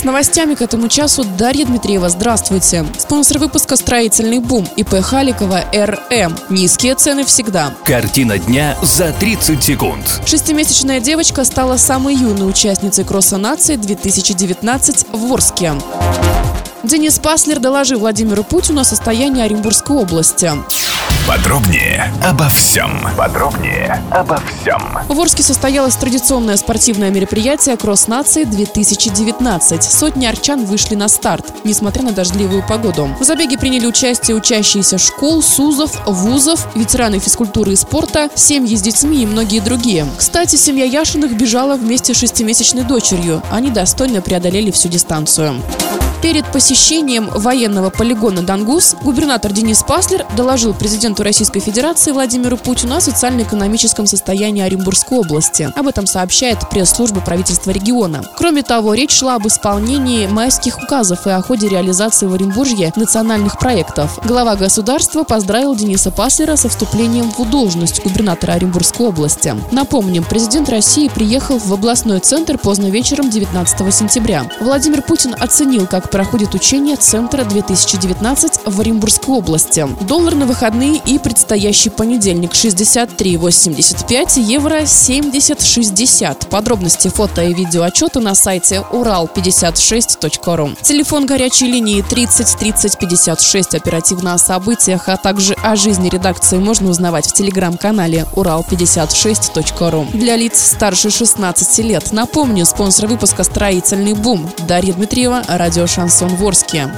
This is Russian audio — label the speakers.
Speaker 1: С новостями к этому часу Дарья Дмитриева. Здравствуйте. Спонсор выпуска «Строительный бум» ИП Халикова РМ. Низкие цены всегда.
Speaker 2: Картина дня за 30 секунд.
Speaker 1: Шестимесячная девочка стала самой юной участницей кросса нации 2019 в Орске. Денис Паслер доложил Владимиру Путину о состоянии Оренбургской области.
Speaker 3: Подробнее обо всем. Подробнее обо всем.
Speaker 1: В Орске состоялось традиционное спортивное мероприятие «Кросс нации 2019». Сотни арчан вышли на старт, несмотря на дождливую погоду. В забеге приняли участие учащиеся школ, СУЗов, вузов, ветераны физкультуры и спорта, семьи с детьми и многие другие. Кстати, семья Яшиных бежала вместе с шестимесячной дочерью. Они достойно преодолели всю дистанцию. Перед посещением военного полигона «Дангус» губернатор Денис Паслер доложил президенту Российской Федерации Владимиру Путину о социально-экономическом состоянии Оренбургской области. Об этом сообщает пресс-служба правительства региона. Кроме того, речь шла об исполнении майских указов и о ходе реализации в Оренбурге национальных проектов. Глава государства поздравил Дениса Паслера со вступлением в должность губернатора Оренбургской области. Напомним, президент России приехал в областной центр поздно вечером 19 сентября. Владимир Путин оценил, как проходит учение Центра 2019 в Оренбургской области. Доллар на выходные и предстоящий понедельник 63,85, евро 70,60. Подробности фото и видео отчета на сайте урал56.ру. Телефон горячей линии 30 30 56 оперативно о событиях, а также о жизни редакции можно узнавать в телеграм-канале урал56.ру. Для лиц старше 16 лет. Напомню, спонсор выпуска «Строительный бум». Дарья Дмитриева, радио «Шансон Ворске».